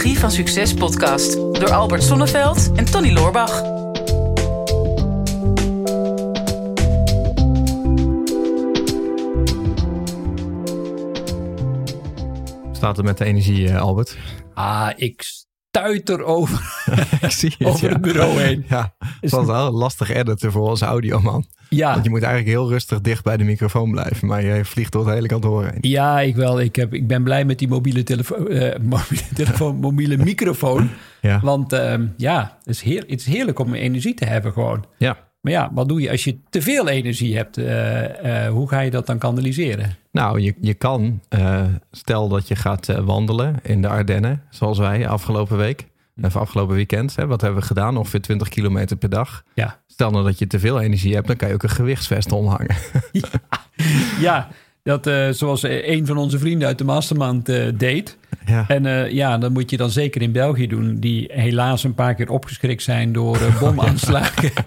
Psychologie van Succes podcast door Albert Sonneveld en Tony Loorbach. Staat er met de energie, eh, Albert? Ah, ik stuiter over, Ik zie het, over ja. het bureau heen. Ja, het was wel lastig editen voor onze audioman. Ja, Want je moet eigenlijk heel rustig dicht bij de microfoon blijven. Maar je vliegt door het hele kantoor heen. ja ik, wel, ik, heb, ik ben blij met die mobiele telefoon, eh, mobiele, telefoon mobiele microfoon. Ja. Want ehm, ja, het is, heer, het is heerlijk om energie te hebben gewoon. ja. Maar ja, wat doe je als je te veel energie hebt? Eh, eh, hoe ga je dat dan kanaliseren? Nou, je, je kan, eh, stel dat je gaat wandelen in de Ardennen, zoals wij afgelopen week. Of afgelopen weekend. Hè, wat hebben we gedaan? Ongeveer 20 kilometer per dag. Ja, Stel nou dat je te veel energie hebt, dan kan je ook een gewichtsvest omhangen. ja dat, eh, zoals een van onze vrienden uit de Mastermind eh, deed. Ja. En eh, ja, dat moet je dan zeker in België doen. Die helaas een paar keer opgeschrikt zijn door eh, bomaanslagen.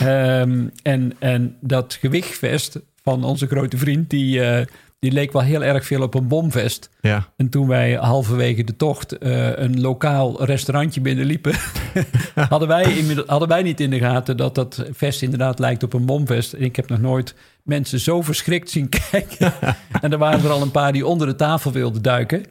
Ehm, en, en dat gewichtvest van onze grote vriend, die, eh, die leek wel heel erg veel op een bomvest. ja. En toen wij halverwege de tocht eh, een lokaal restaurantje binnenliepen, hadden, wij hadden wij niet in de gaten dat dat vest inderdaad lijkt op een bomvest. En ik heb nog nooit mensen zo verschrikt zien kijken. en er waren er al een paar die onder de tafel wilden duiken.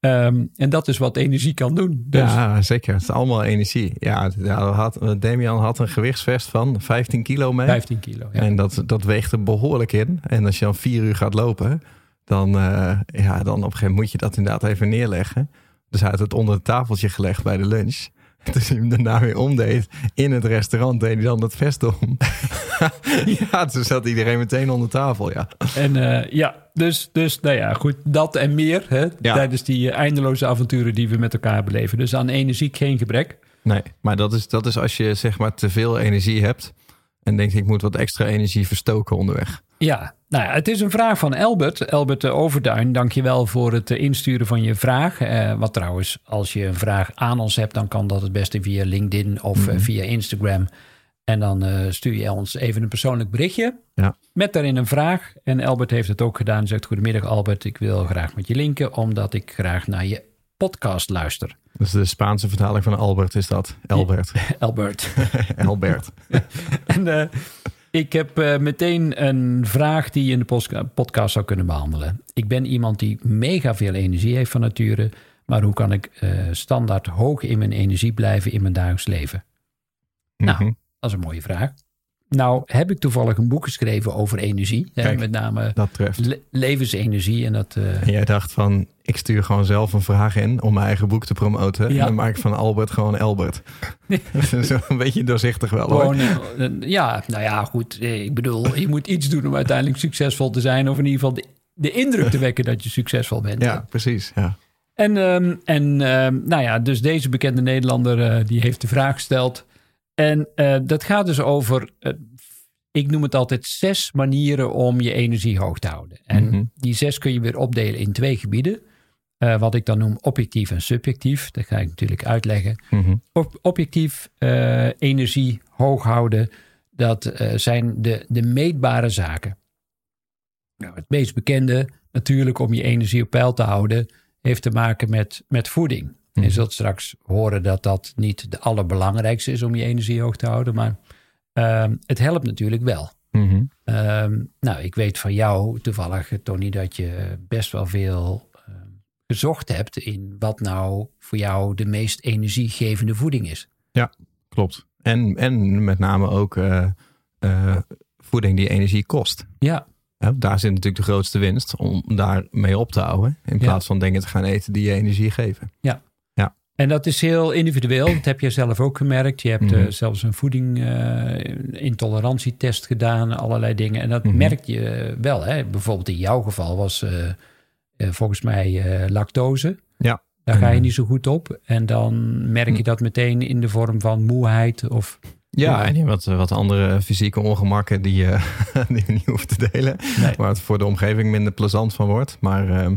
Ehm, en dat is wat energie kan doen. Dus, Ja, zeker. Het is allemaal energie. Ja, ja, had, Damian had een gewichtsvest van 15 kilo mee. 15 kilo. Ja. En dat, dat weegt er behoorlijk in. En als je dan vier uur gaat lopen, dan, eh, ja, dan op een gegeven moment moet je dat inderdaad even neerleggen. Dus hij had het onder het tafeltje gelegd bij de lunch. Toen hij hem daarna weer omdeed in het restaurant, deed hij dan dat vest om. ja, toen zat iedereen meteen onder tafel, ja. En eh, ja, dus, dus nou ja, goed, dat en meer hè, Ja. tijdens die eh, eindeloze avonturen die we met elkaar beleven. Dus aan energie geen gebrek. Nee, maar dat is, dat is als je zeg maar te veel energie hebt en denkt ik moet wat extra energie verstoken onderweg. Ja, nou ja, het is een vraag van Albert. Albert Overduin, dankjewel voor het eh, insturen van je vraag. Eh, wat trouwens, als je een vraag aan ons hebt, dan kan dat het beste via LinkedIn of eh, via Instagram. En dan stuur je ons even een persoonlijk berichtje Ja. met daarin een vraag. En Albert heeft het ook gedaan. Zegt, goedemiddag Albert, ik wil graag met je linken, omdat ik graag naar je podcast luister. Dus de Spaanse vertaling van Albert is dat. Albert. Albert. Albert. En ik heb eh, meteen een vraag die je in de podcast zou kunnen behandelen. Ik ben iemand die mega veel energie heeft van nature. Maar hoe kan ik eh, standaard hoog in mijn energie blijven in mijn dagelijks leven? Nou, Mhm. dat is een mooie vraag. Nou, heb ik toevallig een boek geschreven over energie. Hè, met name Dat treft. le- levensenergie. En dat, eh, En jij dacht van, ik stuur gewoon zelf een vraag in om mijn eigen boek te promoten. En dan maak ik van Albert gewoon Albert. Zo een beetje doorzichtig wel hoor. Gewoon, eh, ja, nou ja, goed. eh, Ik bedoel, je moet iets doen om uiteindelijk succesvol te zijn. Of in ieder geval de, de indruk te wekken dat je succesvol bent. Ja, precies. Ja. En, ehm, en ehm, nou ja, dus deze bekende Nederlander die heeft de vraag gesteld. En eh, dat gaat dus over, eh, ik noem het altijd zes manieren om je energie hoog te houden. En Mhm. die zes kun je weer opdelen in twee gebieden. Eh, wat ik dan noem objectief en subjectief. Dat ga ik natuurlijk uitleggen. Mhm. Objectief energie hoog houden, dat zijn de, de meetbare zaken. Nou, het meest bekende natuurlijk om je energie op peil te houden, heeft te maken met, met voeding. En Mhm. je zult straks horen dat dat niet de allerbelangrijkste is om je energie hoog te houden, maar ehm, het helpt natuurlijk wel. Mhm. Ehm, nou, ik weet van jou toevallig, Tony, dat je best wel veel ehm, gezocht hebt in wat nou voor jou de meest energiegevende voeding is. Klopt. En, en met name ook eh, eh, voeding die energie kost. Ja, Ja, daar zit natuurlijk de grootste winst om daar mee op te houden. In Ja. plaats van dingen te gaan eten die je energie geven. En dat is heel individueel. Dat heb je zelf ook gemerkt. Je hebt eh, Mhm. zelfs een voeding-intolerantietest gedaan, allerlei dingen. En dat Mhm. merk je wel. Hè? Bijvoorbeeld in jouw geval was eh, eh, volgens mij eh, lactose. Ja. Daar ga je Mhm. niet zo goed op. En dan merk je dat meteen in de vorm van moeheid of Ja, en wat, wat andere fysieke ongemakken die, je die je niet hoeft te delen. Nee. Waar het voor de omgeving minder plezant van wordt. Maar ehm,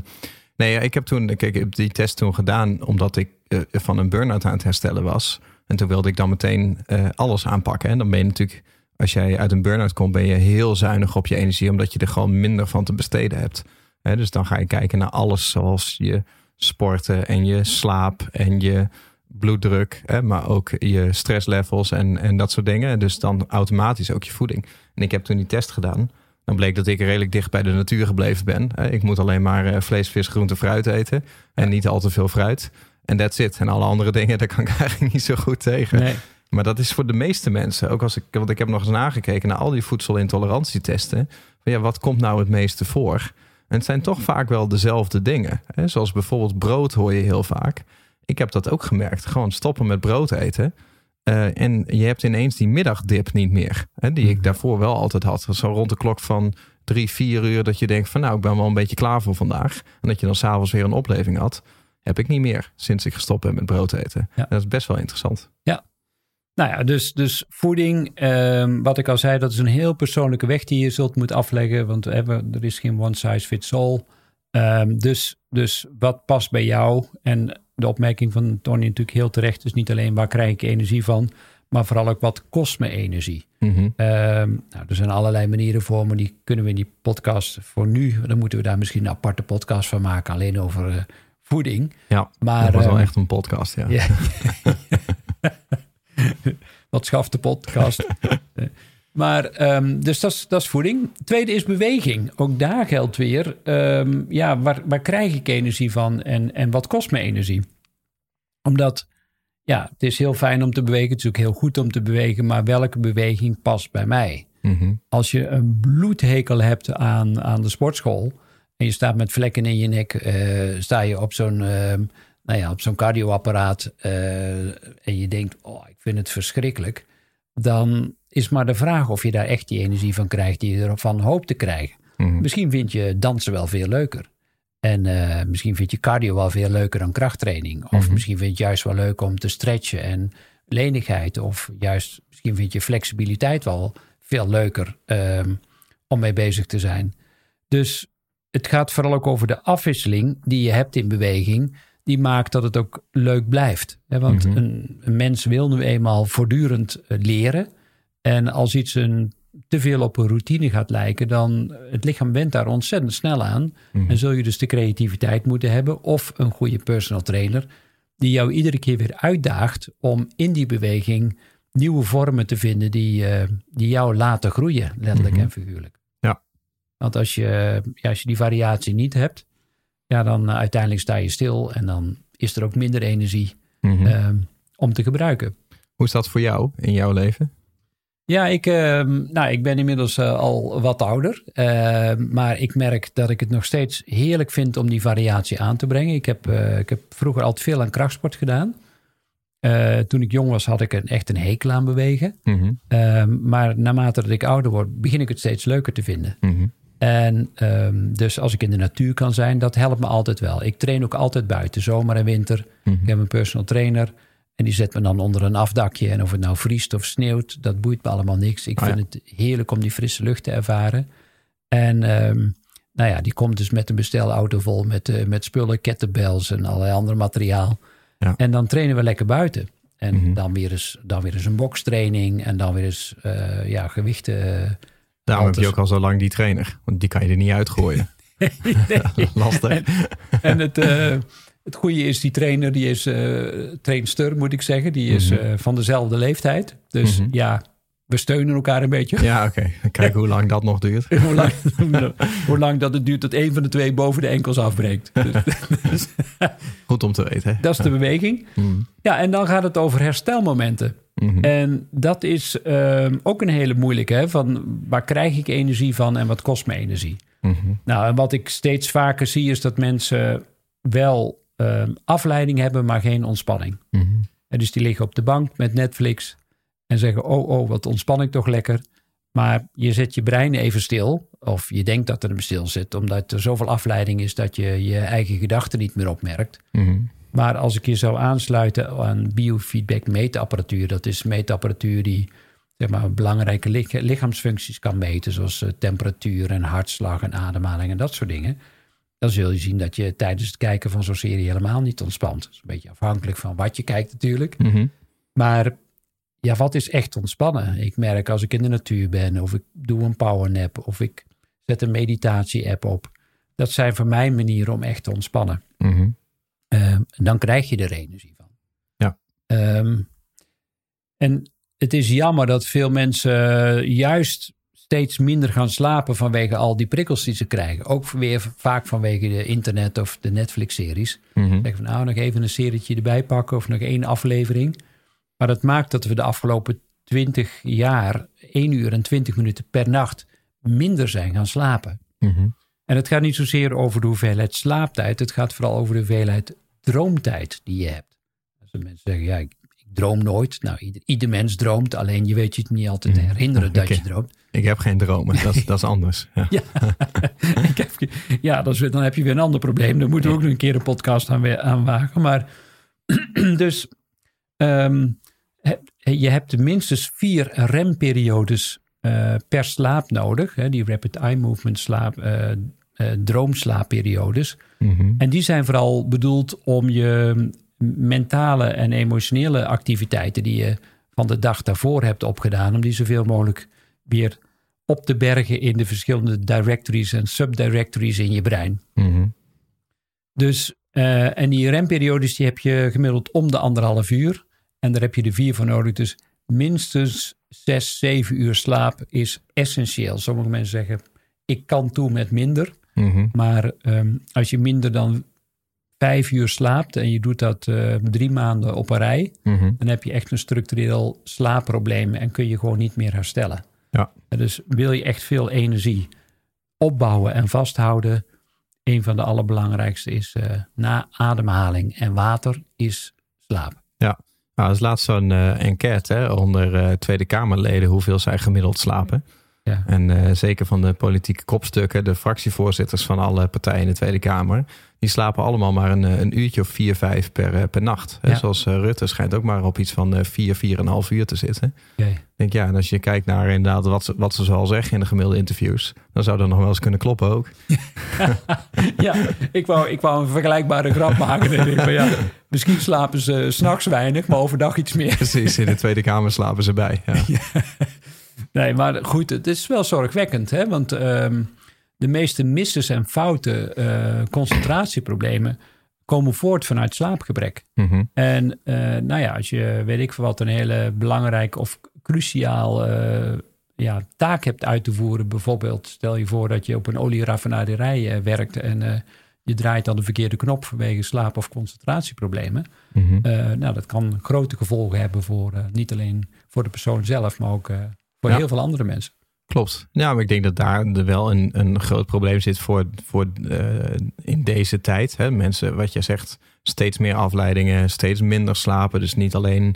nee, ik heb toen kijk, ik heb die test toen gedaan omdat ik eh, van een burn-out aan het herstellen was. En toen wilde ik dan meteen eh, alles aanpakken. En dan ben je natuurlijk, als jij uit een burn-out komt, ben je heel zuinig op je energie, omdat je er gewoon minder van te besteden hebt. Dus dan ga je kijken naar alles zoals je sporten en je slaap en je bloeddruk, hè, maar ook je stresslevels en, en dat soort dingen. Dus dan automatisch ook je voeding. En ik heb toen die test gedaan. Dan bleek dat ik redelijk dicht bij de natuur gebleven ben. Ik moet alleen maar eh, vlees, vis, groente, fruit eten. En niet al te veel fruit. En that's it. En alle andere dingen, daar kan ik eigenlijk niet zo goed tegen. Nee. Maar dat is voor de meeste mensen, ook als ik, want ik heb nog eens nagekeken naar al die voedselintolerantietesten. Van ja, wat komt nou het meeste voor? En het zijn toch vaak wel dezelfde dingen. Hè? Zoals bijvoorbeeld brood hoor je heel vaak. Ik heb dat ook gemerkt. Gewoon stoppen met brood eten. Uh, en je hebt ineens die middagdip niet meer. Hè, die ik daarvoor wel altijd had. Zo rond de klok van drie, vier uur. Dat je denkt van nou, ik ben wel een beetje klaar voor vandaag. En dat je dan s'avonds weer een opleving had. Heb ik niet meer sinds ik gestopt ben met brood eten. Ja. Dat is best wel interessant. Ja. Nou ja, dus, dus voeding, ehm, wat ik al zei, dat is een heel persoonlijke weg die je zult moeten afleggen. Want er is geen one size fits all. Ehm, dus, dus wat past bij jou? En de opmerking van Tony natuurlijk heel terecht. Dus niet alleen waar krijg ik energie van, maar vooral ook wat kost me energie. Mhm. Ehm, nou, er zijn allerlei manieren voor, maar die kunnen we in die podcast voor nu. Dan moeten we daar misschien een aparte podcast van maken, alleen over eh, voeding. Ja, Maar, dat wordt wel ehm, echt een podcast. Ja. Ja. Wat schaft de podcast? Maar, ehm, dus dat is, dat is voeding. Tweede is beweging. Ook daar geldt weer, ehm, ja, waar, waar krijg ik energie van en, en wat kost me energie? Omdat, ja, het is heel fijn om te bewegen. Het is ook heel goed om te bewegen, maar welke beweging past bij mij? Mhm. Als je een bloedhekel hebt aan, aan de sportschool en je staat met vlekken in je nek, eh, sta je op zo'n ehm, nou ja, op zo'n cardioapparaat eh, en je denkt, oh, ik vind het verschrikkelijk, dan is maar de vraag of je daar echt die energie van krijgt die je ervan hoopt te krijgen. Mhm. Misschien vind je dansen wel veel leuker. En eh, misschien vind je cardio wel veel leuker dan krachttraining. Of Mhm. misschien vind je het juist wel leuk om te stretchen en lenigheid. Of juist misschien vind je flexibiliteit wel veel leuker ehm, om mee bezig te zijn. Dus het gaat vooral ook over de afwisseling die je hebt in beweging. Die maakt dat het ook leuk blijft. Want Mhm. een, een mens wil nu eenmaal voortdurend eh, leren. En als iets een, te veel op een routine gaat lijken, dan het lichaam went daar ontzettend snel aan. Mhm. En zul je dus de creativiteit moeten hebben of een goede personal trainer die jou iedere keer weer uitdaagt om in die beweging nieuwe vormen te vinden die, eh, die jou laten groeien, letterlijk Mhm. en figuurlijk. Want als je, ja, als je die variatie niet hebt, ja, dan eh, uiteindelijk sta je stil en dan is er ook minder energie Mhm. ehm, om te gebruiken. Hoe is dat voor jou in jouw leven? Ja, ik, ehm, nou, ik ben inmiddels eh, al wat ouder. Ehm, maar ik merk dat ik het nog steeds heerlijk vind om die variatie aan te brengen. Ik heb, eh, ik heb vroeger altijd veel aan krachtsport gedaan. Toen ik jong was, had ik een, echt een hekel aan bewegen. Mhm. Maar naarmate dat ik ouder word, begin ik het steeds leuker te vinden. Mhm. En ehm, dus als ik in de natuur kan zijn, dat helpt me altijd wel. Ik train ook altijd buiten, zomer en winter. Mhm. Ik heb een personal trainer. En die zet me dan onder een afdakje. En of het nou vriest of sneeuwt, dat boeit me allemaal niks. Ik Ah, vind het heerlijk om die frisse lucht te ervaren. En ehm, nou ja, die komt dus met een bestelauto vol met, eh, met spullen, kettlebells en allerlei ander materiaal. Ja. En dan trainen we lekker buiten. En Mhm. dan, weer eens, dan weer eens een bokstraining en dan weer eens eh, ja, gewichten. Daarom heb je ook al zo lang die trainer. Want die kan je er niet uitgooien. Lastig. En, en het, eh, het goede is, die trainer, die is uh, trainster, moet ik zeggen. Die is Mhm. eh, van dezelfde leeftijd. Dus Mhm. ja, we steunen elkaar een beetje. Ja, oké. Kijk hoe lang dat nog duurt. hoe, lang, hoe lang dat het duurt dat een van de twee boven de enkels afbreekt. Dus, dus Goed om te weten. hè? dat is de beweging. Mhm. Ja, en dan gaat het over herstelmomenten. Mhm. En dat is ehm, ook een hele moeilijke. Hè? Van waar krijg ik energie van en wat kost me energie? Mhm. Nou, en wat ik steeds vaker zie is dat mensen wel ehm, afleiding hebben, maar geen ontspanning. Mhm. En dus die liggen op de bank met Netflix en zeggen: Oh, oh, wat ontspan ik toch lekker. Maar je zet je brein even stil, of je denkt dat er hem stil zit, omdat er zoveel afleiding is dat je je eigen gedachten niet meer opmerkt. Mhm. Maar als ik je zou aansluiten aan biofeedback meetapparatuur, dat is meetapparatuur die zeg maar, belangrijke lich- lichaamsfuncties kan meten, zoals eh, temperatuur en hartslag en ademhaling en dat soort dingen. Dan zul je zien dat je tijdens het kijken van zo'n serie helemaal niet ontspant. Dat is een beetje afhankelijk van wat je kijkt natuurlijk. Mhm. Maar ja, wat is echt ontspannen? Ik merk als ik in de natuur ben, of ik doe een powernap, of ik zet een meditatie-app op. Dat zijn voor mij manieren om echt te ontspannen. Mhm. dan krijg je er energie van. Ja. Ehm, en het is jammer dat veel mensen juist steeds minder gaan slapen vanwege al die prikkels die ze krijgen. Ook weer vaak vanwege de internet of de Netflix-series. Mhm. Zeggen van nou nog even een serietje erbij pakken of nog één aflevering. Maar dat maakt dat we de afgelopen 20 jaar 1 uur en 20 minuten per nacht minder zijn gaan slapen. Mhm. En het gaat niet zozeer over de hoeveelheid slaaptijd. Het gaat vooral over de hoeveelheid droomtijd die je hebt. Als de mensen zeggen, ja, ik, ik droom nooit. Nou, ieder, ieder mens droomt. Alleen je weet je het niet altijd te Mhm. herinneren dat je droomt. Ik heb geen dromen, dat, is- dat is anders. Ja. Ja, ik heb, ja dat is, weer- dan heb je weer een ander probleem. Daar moeten we ook nog een keer een podcast aan, we- aan wagen. Maar dus ehm, je hebt minstens vier remperiodes eh, per slaap nodig. Hè, die rapid eye movement slaap, eh, eh, droomslaapperiodes. Mhm. En die zijn vooral bedoeld om je mentale en emotionele activiteiten die je van de dag daarvoor hebt opgedaan, om die zoveel mogelijk weer op te bergen in de verschillende directories en subdirectories in je brein. Mhm. Dus, en die remperiodes die heb je gemiddeld om de anderhalf uur. En daar heb je er vier voor nodig. Dus minstens zes, zeven uur slaap is essentieel. Sommige mensen zeggen, ik kan toe met minder. Mhm. Maar ehm, als je minder dan vijf uur slaapt en je doet dat eh, drie maanden op een rij, Mhm. dan heb je echt een structureel slaapprobleem en kun je gewoon niet meer herstellen. Ja. Dus wil je echt veel energie opbouwen en vasthouden, een van de allerbelangrijkste is eh, na ademhaling en water is slaap. Nou, er is laatst zo'n eh, enquête hè, onder eh, Tweede Kamerleden hoeveel zij gemiddeld slapen. Ja. En eh, zeker van de politieke kopstukken, de fractievoorzitters van alle partijen in de Tweede Kamer, die slapen allemaal maar een, eh, een uurtje of vier, vijf per, eh, per nacht. Hè, Ja. Zoals Rutte schijnt ook maar op iets van vier, vier en een half uur te zitten. Ik denk ja, en als je kijkt naar inderdaad wat ze, wat ze zoal zeggen in de gemiddelde interviews, dan zou dat nog wel eens kunnen kloppen ook. Ja, ik wou, ik wou een vergelijkbare grap maken. Ik van, ja, misschien slapen ze s'nachts weinig, maar overdag iets meer. Precies, in de Tweede Kamer slapen ze bij. Ja. Nee, maar goed, het is wel zorgwekkend. Hè? Want ehm, de meeste misses en fouten, eh, concentratieproblemen, komen voort vanuit slaapgebrek. Mhm. En eh, nou ja, als je, weet ik veel wat, een hele belangrijke of cruciaal eh, ja, taak hebt uit te voeren. Bijvoorbeeld, stel je voor dat je op een olieraffinaderij werkt en je draait dan de verkeerde knop vanwege slaap- of concentratieproblemen. Mhm. Nou, dat kan grote gevolgen hebben voor niet alleen voor de persoon zelf, maar ook voor Ja. heel veel andere mensen. Klopt. Ja, maar ik denk dat daar wel een, een groot probleem zit voor, voor eh, in deze tijd. Hè. Mensen, wat je zegt, steeds meer afleidingen, steeds minder slapen. Dus niet alleen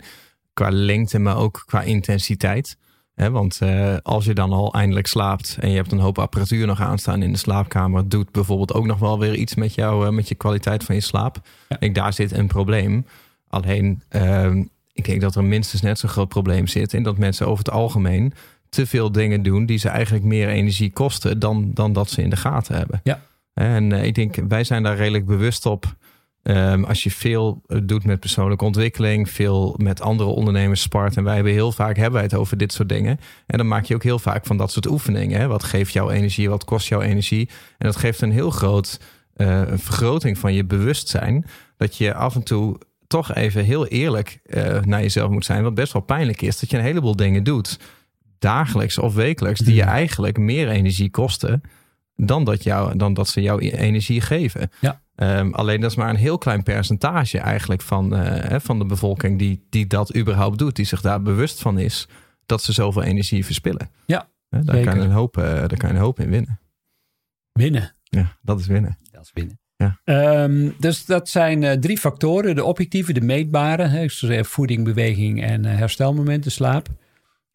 qua lengte, maar ook qua intensiteit. Hè, want eh, als je dan al eindelijk slaapt en je hebt een hoop apparatuur nog aanstaan in de slaapkamer, doet bijvoorbeeld ook nog wel weer iets met, jou, eh, met je kwaliteit van je slaap. Ja. Ik denk, daar zit een probleem. Alleen, ehm, ik denk dat er minstens net zo'n groot probleem zit in dat mensen over het algemeen te veel dingen doen die ze eigenlijk meer energie kosten dan, dan dat ze in de gaten hebben. Ja. En eh, ik denk, wij zijn daar redelijk bewust op. Ehm, als je veel eh, doet met persoonlijke ontwikkeling, veel met andere ondernemers spart. En wij hebben heel vaak hebben wij het over dit soort dingen. En dan maak je ook heel vaak van dat soort oefeningen. Hè? Wat geeft jouw energie? Wat kost jouw energie? En dat geeft een heel groot een vergroting van je bewustzijn. Dat je af en toe toch even heel eerlijk eh, naar jezelf moet zijn. Wat best wel pijnlijk is. Dat je een heleboel dingen doet dagelijks of wekelijks die je Mhm. eigenlijk meer energie kosten dan dat, jou, dan dat ze jou energie geven. Ja. Ehm, alleen dat is maar een heel klein percentage eigenlijk van, eh, hè, van de bevolking die, die dat überhaupt doet, die zich daar bewust van is dat ze zoveel energie verspillen. Ja, Hè, daar, zeker. kan je een hoop, eh, daar kan je een hoop in winnen. Winnen. Ja, dat is winnen. Dat is winnen. Ja. Ehm, dus dat zijn eh, drie factoren. De objectieve, de meetbare. Hè, voeding, beweging en eh, herstelmomenten, slaap.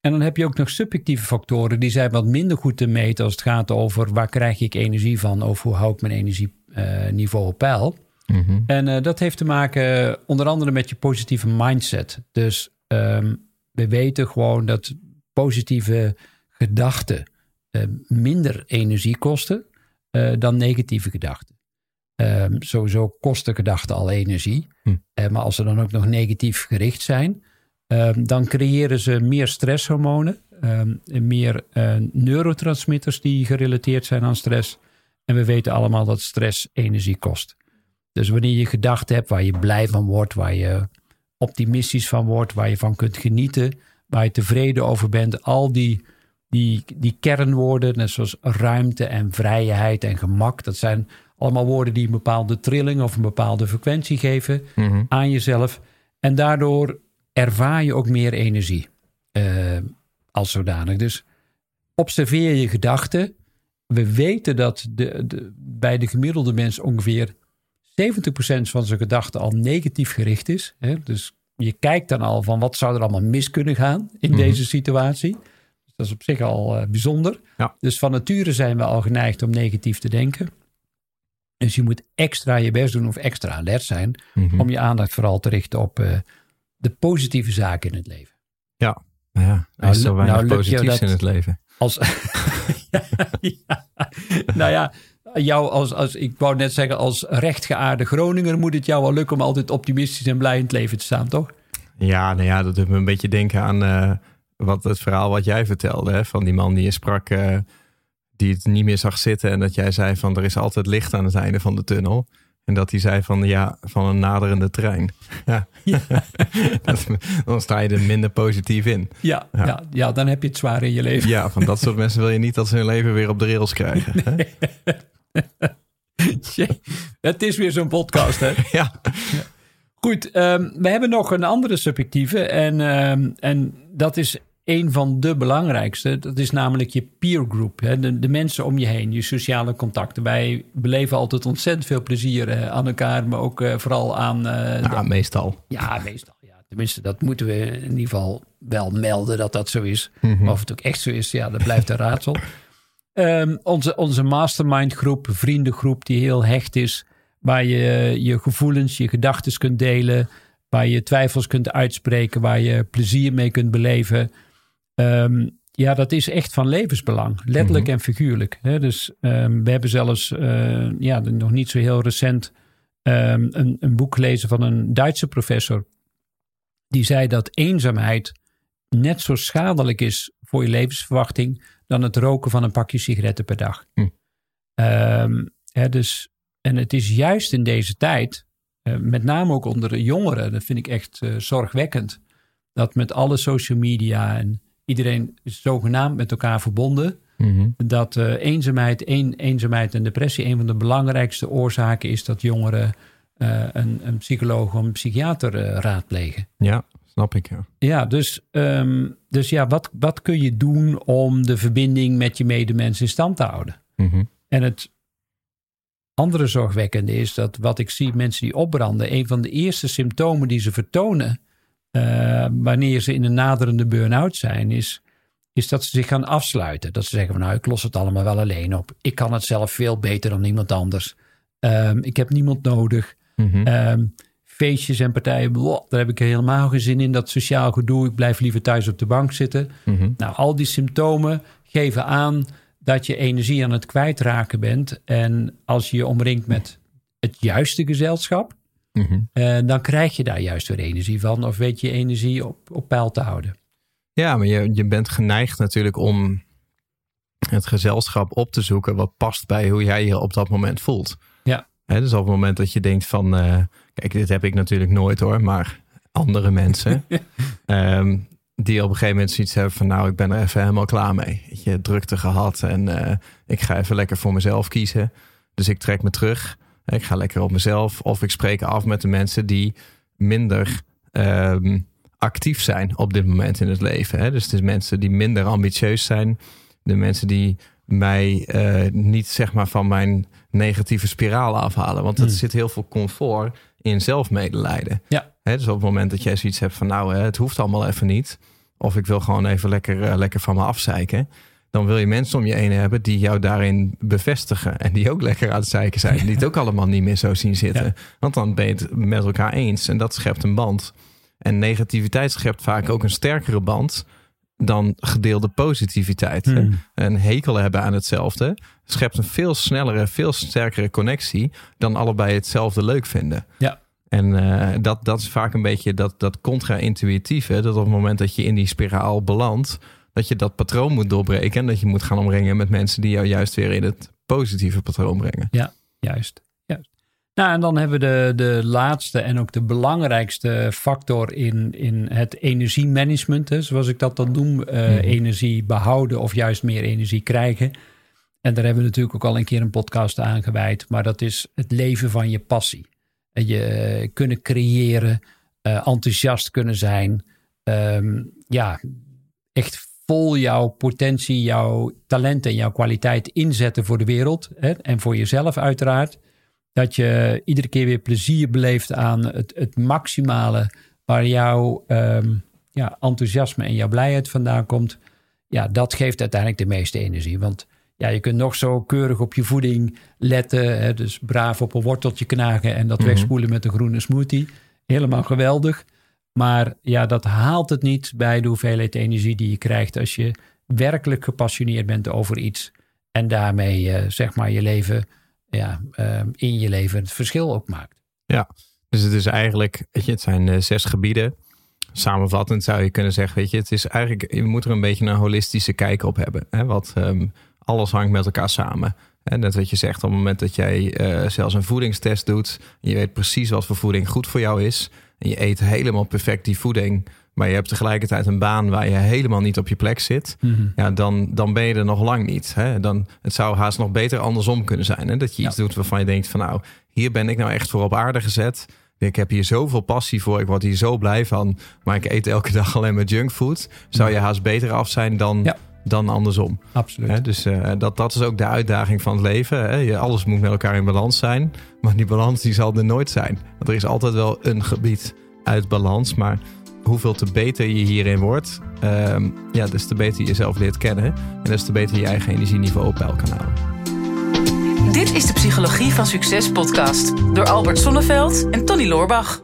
En dan heb je ook nog subjectieve factoren. Die zijn wat minder goed te meten als het gaat over waar krijg ik energie van. Of hoe hou ik mijn energieniveau op peil. Mhm. En eh, dat heeft te maken eh, onder andere met je positieve mindset. Dus ehm, we weten gewoon dat positieve gedachten eh, minder energie kosten eh, dan negatieve gedachten. Ehm, sowieso kosten gedachten al energie. Hm. Eh, maar als ze dan ook nog negatief gericht zijn, ehm, dan creëren ze meer stresshormonen, ehm, meer eh, neurotransmitters die gerelateerd zijn aan stress. En we weten allemaal dat stress energie kost. Dus wanneer je gedachten hebt waar je blij van wordt, waar je optimistisch van wordt, waar je van kunt genieten, waar je tevreden over bent, al die, die, die kernwoorden, net zoals ruimte en vrijheid en gemak, dat zijn allemaal woorden die een bepaalde trilling of een bepaalde frequentie geven Mhm. aan jezelf. En daardoor ervaar je ook meer energie eh, als zodanig. Dus observeer je gedachten. We weten dat de, de, bij de gemiddelde mens ongeveer 70% van zijn gedachten al negatief gericht is. Hè? Dus je kijkt dan al van wat zou er allemaal mis kunnen gaan in Mhm. deze situatie. Dus dat is op zich al eh, bijzonder. Ja. Dus van nature zijn we al geneigd om negatief te denken. Dus je moet extra je best doen of extra alert zijn Mhm. om je aandacht vooral te richten op eh, de positieve zaken in het leven. Ja, nou ja, er Nou, is zo weinig nou, positiefs dat- in het leven. Als, ja, ja. Nou ja, jou als, als, ik wou net zeggen, als rechtgeaarde Groninger moet het jou wel lukken om altijd optimistisch en blij in het leven te staan, toch? Ja, nou ja, dat doet me een beetje denken aan eh, wat het verhaal wat jij vertelde. Hè, van die man die je sprak, eh, die het niet meer zag zitten. En dat jij zei van er is altijd licht aan het einde van de tunnel. En dat hij zei van ja, van een naderende trein. Ja. Dat- dan sta je er minder positief in. Ja, ja. Ja. Ja, dan heb je het zwaar in je leven. Ja, van dat soort mensen wil je niet dat ze hun leven weer op de rails krijgen. Het is weer zo'n podcast, hè? Ja, Goed, ehm, we hebben nog een andere subjectieve. En, ehm, en dat is een van de belangrijkste. Dat is namelijk je peer group. Hè? De, de mensen om je heen, je sociale contacten. Wij beleven altijd ontzettend veel plezier eh, aan elkaar. Maar ook eh, vooral aan... eh, ja meestal. ja, meestal. Ja. Tenminste, dat moeten we in ieder geval wel melden dat dat zo is. Mhm. Maar of het ook echt zo is, ja, dat blijft een raadsel. Ehm, onze, onze mastermind groep, vriendengroep die heel hecht is. Waar je je gevoelens, je gedachten kunt delen. Waar je twijfels kunt uitspreken. Waar je plezier mee kunt beleven. Ehm, ja, dat is echt van levensbelang. Letterlijk en figuurlijk. Hè? Dus ehm, we hebben zelfs eh, ja, nog niet zo heel recent ehm, een, een boek gelezen van een Duitse professor. Die zei dat eenzaamheid net zo schadelijk is voor je levensverwachting dan het roken van een pakje sigaretten per dag. Hm. Hè, dus, en het is juist in deze tijd, eh, met name ook onder de jongeren, dat vind ik echt eh, zorgwekkend, dat met alle social media en iedereen is zogenaamd met elkaar verbonden, Mhm. dat eh, eenzaamheid, een, eenzaamheid en depressie een van de belangrijkste oorzaken is dat jongeren eh, een, een psycholoog of een psychiater eh, raadplegen. Ja, snap ik. Ja. Ja, dus, ehm, dus ja, wat, wat kun je doen om de verbinding met je medemens in stand te houden? Mhm. En het andere zorgwekkende is dat wat ik zie, mensen die opbranden, een van de eerste symptomen die ze vertonen eh, wanneer ze in een naderende burn-out zijn, is, is dat ze zich gaan afsluiten. Dat ze zeggen van nou, ik los het allemaal wel alleen op. Ik kan het zelf veel beter dan iemand anders. Ehm, ik heb niemand nodig. Mhm. Ehm, feestjes en partijen, daar heb ik helemaal geen zin in. Dat sociaal gedoe, ik blijf liever thuis op de bank zitten. Mhm. Nou, al die symptomen geven aan dat je energie aan het kwijtraken bent. En als je je omringt met het juiste gezelschap, Eh, dan krijg je daar juist weer energie van. Of weet je energie op, op peil te houden. Ja, maar je, je bent geneigd natuurlijk om het gezelschap op te zoeken wat past bij hoe jij je op dat moment voelt. Ja. Dus op het moment dat je denkt van, eh, kijk, dit heb ik natuurlijk nooit hoor, maar andere mensen ehm, die op een gegeven moment zoiets hebben van, nou, ik ben er even helemaal klaar mee. Je, drukte gehad en eh, ik ga even lekker voor mezelf kiezen. Dus ik trek me terug. Ik ga lekker op mezelf of ik spreek af met de mensen die minder ehm, actief zijn op dit moment in het leven. Hè? Dus het is mensen die minder ambitieus zijn. De mensen die mij eh, niet zeg maar van mijn negatieve spiraal afhalen. Want er Hmm. zit heel veel comfort in zelfmedelijden. Ja. Hè, dus op het moment dat jij zoiets hebt van nou, hè, het hoeft allemaal even niet. Of ik wil gewoon even lekker, eh, lekker van me afzeiken. Dan wil je mensen om je heen hebben die jou daarin bevestigen. En die ook lekker aan het zeiken zijn. Die het ook allemaal niet meer zo zien zitten. Ja. Want dan ben je het met elkaar eens. En dat schept een band. En negativiteit schept vaak ook een sterkere band dan gedeelde positiviteit. Hmm. Een hekel hebben aan hetzelfde schept een veel snellere, veel sterkere connectie dan allebei hetzelfde leuk vinden. Ja. En eh, dat, dat is vaak een beetje dat, dat contra-intuïtieve. Dat op het moment dat je in die spiraal belandt, dat je dat patroon moet doorbreken. En dat je moet gaan omringen met mensen die jou juist weer in het positieve patroon brengen. Juist, juist. Nou, en dan hebben we de, de laatste en ook de belangrijkste factor in, in het energiemanagement, hè, zoals ik dat dan noem. Uh, Energie behouden of juist meer energie krijgen. En daar hebben we natuurlijk ook al een keer een podcast aan gewijd. Maar dat is het leven van je passie. En je kunnen creëren, uh, enthousiast kunnen zijn. Um, ja, echt vol jouw potentie, jouw talent en jouw kwaliteit inzetten voor de wereld. Hè, en voor jezelf uiteraard. Dat je iedere keer weer plezier beleeft aan het, het maximale waar jouw um, ja, enthousiasme en jouw blijheid vandaan komt. Ja, dat geeft uiteindelijk de meeste energie. Want ja, je kunt nog zo keurig op je voeding letten. Hè, dus braaf op een worteltje knagen en dat mm -hmm. wegspoelen met een groene smoothie. Helemaal geweldig. Maar ja, dat haalt het niet bij de hoeveelheid energie die je krijgt als je werkelijk gepassioneerd bent over iets. En daarmee uh, zeg maar je leven, ja, uh, in je leven het verschil ook maakt. Ja, dus het is eigenlijk, weet je, het zijn uh, zes gebieden. Samenvattend zou je kunnen zeggen, weet je, het is eigenlijk, je moet er een beetje een holistische kijk op hebben. Hè? Wat um, alles hangt met elkaar samen. En net wat je zegt, op het moment dat jij uh, zelfs een voedingstest doet, je weet precies wat voor voeding goed voor jou is, en je eet helemaal perfect die voeding, maar je hebt tegelijkertijd een baan waar je helemaal niet op je plek zit, mm -hmm. ja, dan, dan ben je er nog lang niet. Hè? Dan, het zou haast nog beter andersom kunnen zijn. Hè? Dat je iets ja. doet waarvan je denkt van nou, hier ben ik nou echt voor op aarde gezet. Ik heb hier zoveel passie voor, ik word hier zo blij van, maar ik eet elke dag alleen maar junkfood. Zou je haast beter af zijn dan... Ja dan andersom. Absoluut. He, dus uh, dat, dat is ook de uitdaging van het leven. He. Alles moet met elkaar in balans zijn. Maar die balans die zal er nooit zijn. Want er is altijd wel een gebied uit balans. Maar hoeveel te beter je hierin wordt, um, ja, des te beter je jezelf leert kennen. En des te beter je eigen energieniveau op peil kan houden. Dit is de Psychologie van Succes podcast. Door Albert Sonneveld en Tony Loorbach.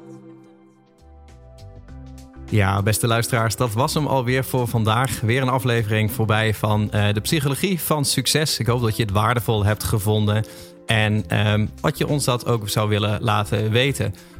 Ja, beste luisteraars, dat was hem alweer voor vandaag. Weer een aflevering voorbij van uh, de psychologie van succes. Ik hoop dat je het waardevol hebt gevonden en um, wat je ons dat ook zou willen laten weten.